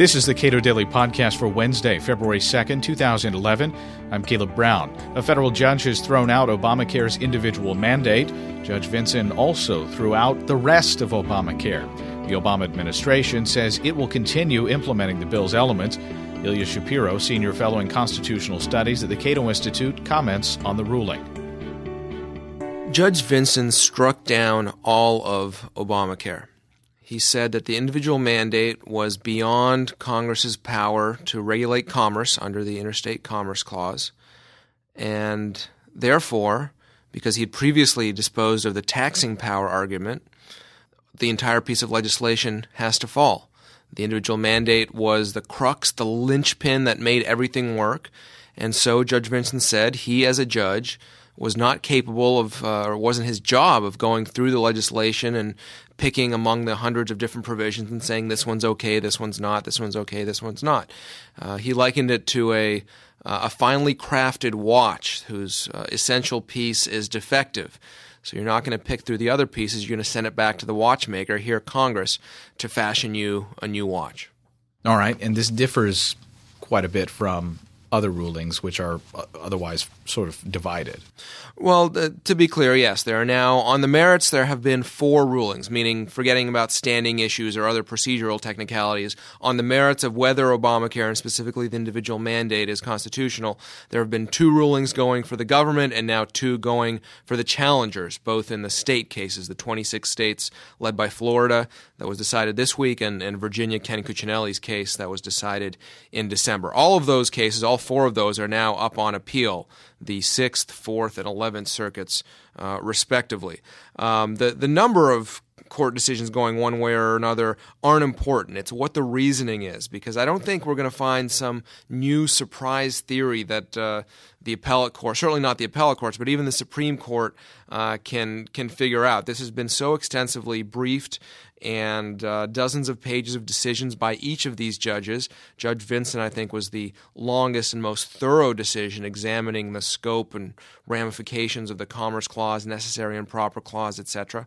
This is the Cato Daily Podcast for Wednesday, February 2nd, 2011. I'm Caleb Brown. A federal judge has thrown out Obamacare's individual mandate. Judge Vinson also threw out the rest of Obamacare. The Obama administration says it will continue implementing the bill's elements. Ilya Shapiro, senior fellow in constitutional studies at the Cato Institute, comments on the ruling. Judge Vinson struck down all of Obamacare. He said that the individual mandate was beyond Congress's power to regulate commerce under the Interstate Commerce Clause, and therefore, because he had previously disposed of the taxing power argument, the entire piece of legislation has to fall. The individual mandate was the crux, the linchpin that made everything work, and so Judge Vinson said he, as a judge, was not capable of, uh, or wasn't his job of going through the legislation and picking among the hundreds of different provisions and saying this one's okay, this one's not, this one's okay, this one's not. Uh, he likened it to a uh, a finely crafted watch whose uh, essential piece is defective. So you're not going to pick through the other pieces. You're going to send it back to the watchmaker here, Congress, to fashion you a new watch. All right, and this differs quite a bit from other rulings which are uh, otherwise sort of divided. Well, uh, to be clear, yes, there are now on the merits. There have been four rulings, meaning forgetting about standing issues or other procedural technicalities on the merits of whether Obamacare and specifically the individual mandate is constitutional. There have been two rulings going for the government, and now two going for the challengers, both in the state cases, the 26 states led by Florida that was decided this week, and, and Virginia Ken Cuccinelli's case that was decided in December. All of those cases, all four of those, are now up on appeal the Sixth, Fourth, and Eleventh Circuits, uh, respectively. Um, the the number of court decisions going one way or another aren't important. It's what the reasoning is, because I don't think we're going to find some new surprise theory that uh, the appellate court, certainly not the appellate courts, but even the Supreme Court uh, can can figure out. This has been so extensively briefed and uh, dozens of pages of decisions by each of these judges. Judge Vinson, I think, was the longest and most thorough decision examining the scope and ramifications of the Commerce Clause, necessary and proper clause, etc.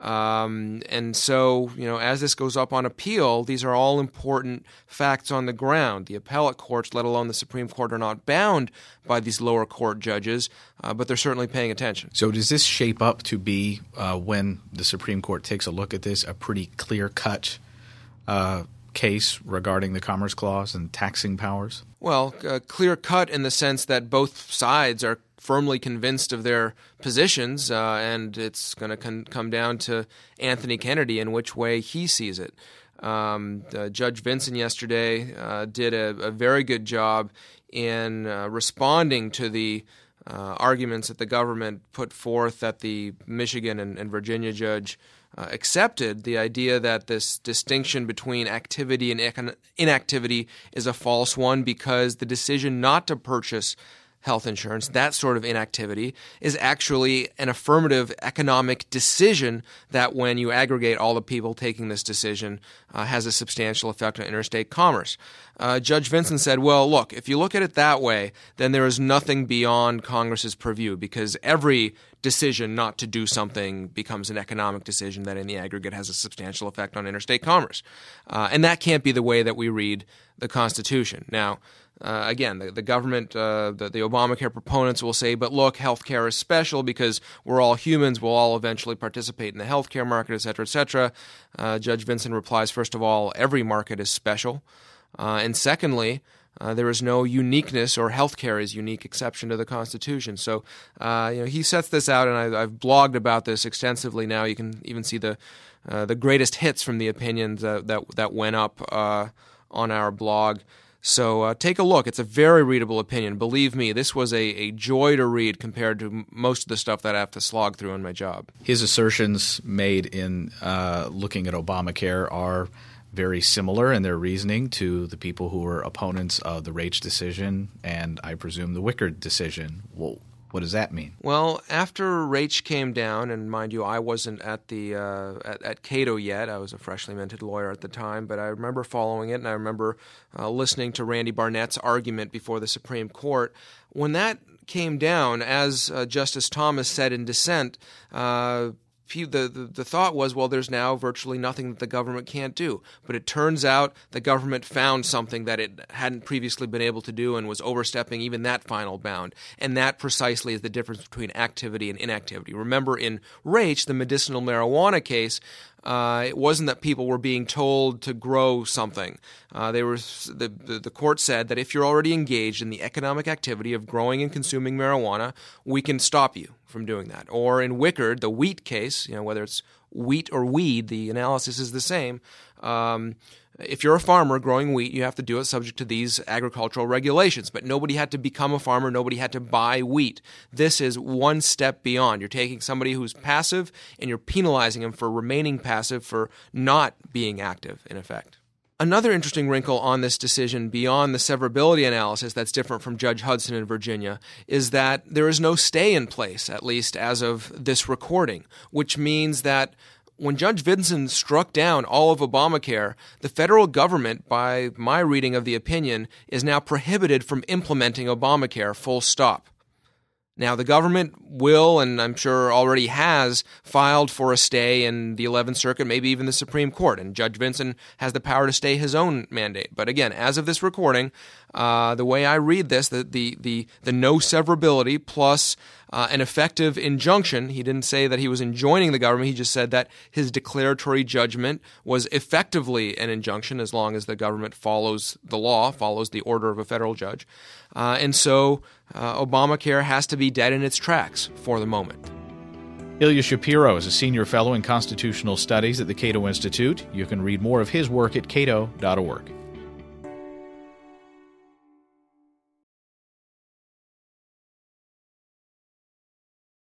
Um, and so, you know, as this goes up on appeal, these are all important facts on the ground. The appellate courts, let alone the Supreme Court, are not bound by these lower court judges, uh, but they're certainly paying attention. So, does this shape up to be, uh, when the Supreme Court takes a look at this, a pretty clear cut uh, case regarding the Commerce Clause and taxing powers? Well, uh, clear cut in the sense that both sides are firmly convinced of their positions, uh, and it's going to con- come down to Anthony Kennedy and which way he sees it. Um, Judge Vinson yesterday uh, did a, a, very good job in uh, responding to the uh, arguments that the government put forth that the Michigan and, and Virginia judge uh, accepted the idea that this distinction between activity and inactivity is a false one because the decision not to purchase health insurance, that sort of inactivity, is actually an affirmative economic decision that, when you aggregate all the people taking this decision, uh, has a substantial effect on interstate commerce. Uh, Judge Vinson said, well, look, if you look at it that way, then there is nothing beyond Congress's purview because every decision not to do something becomes an economic decision that, in the aggregate, has a substantial effect on interstate commerce. Uh, and that can't be the way that we read the Constitution. Now, uh, again, the, the government, uh, the, the Obamacare proponents will say, but look, healthcare is special because we're all humans. We'll all eventually participate in the healthcare market, et cetera, et cetera. Uh, Judge Vinson replies, first of all, every market is special. Uh, and secondly, uh, there is no uniqueness or healthcare is unique exception to the Constitution. So, uh, you know, he sets this out, and I, have blogged about this extensively. Now you can even see the the greatest hits from the opinions that that, that went up on our blog. So uh, take a look. It's a very readable opinion. Believe me, this was a, a joy to read compared to most of the stuff that I have to slog through in my job. His assertions made in uh, looking at Obamacare are very similar in their reasoning to the people who were opponents of the Raich decision and I presume the Wickard decision. Well, what does that mean? Well, after Raich came down, and mind you, I wasn't at the uh, at, at, Cato yet. I was a freshly minted lawyer at the time, but I remember following it, and I remember uh, listening to Randy Barnett's argument before the Supreme Court. When that came down, as uh, Justice Thomas said in dissent, uh, the, the, the thought was, well, there's now virtually nothing that the government can't do. But it turns out the government found something that it hadn't previously been able to do and was overstepping even that final bound. And that precisely is the difference between activity and inactivity. Remember, in Raich, the medicinal marijuana case, uh, it wasn't that people were being told to grow something. Uh, they were the, the, court said that if you're already engaged in the economic activity of growing and consuming marijuana, we can stop you from doing that. Or in Wickard, the wheat case, you know whether it's wheat or weed, the analysis is the same. Um, if you're a farmer growing wheat, you have to do it subject to these agricultural regulations. But nobody had to become a farmer, nobody had to buy wheat. This is one step beyond. You're taking somebody who's passive and you're penalizing him for remaining passive, for not being active, in effect. Another interesting wrinkle on this decision, beyond the severability analysis that's different from Judge Hudson in Virginia, is that there is no stay in place, at least as of this recording, which means that when Judge Vinson struck down all of Obamacare, the federal government, by my reading of the opinion, is now prohibited from implementing Obamacare full stop. Now, the government will, and I'm sure already has, filed for a stay in the 11th Circuit, maybe even the Supreme Court, and Judge Vinson has the power to stay his own mandate. But again, as of this recording, uh, the way I read this, the, the, the, the no severability plus uh, an effective injunction, he didn't say that he was enjoining the government, he just said that his declaratory judgment was effectively an injunction as long as the government follows the law, follows the order of a federal judge. Uh, and so uh, Obamacare has to be dead in its tracks for the moment. Ilya Shapiro is a senior fellow in constitutional studies at the Cato Institute. You can read more of his work at cato.org.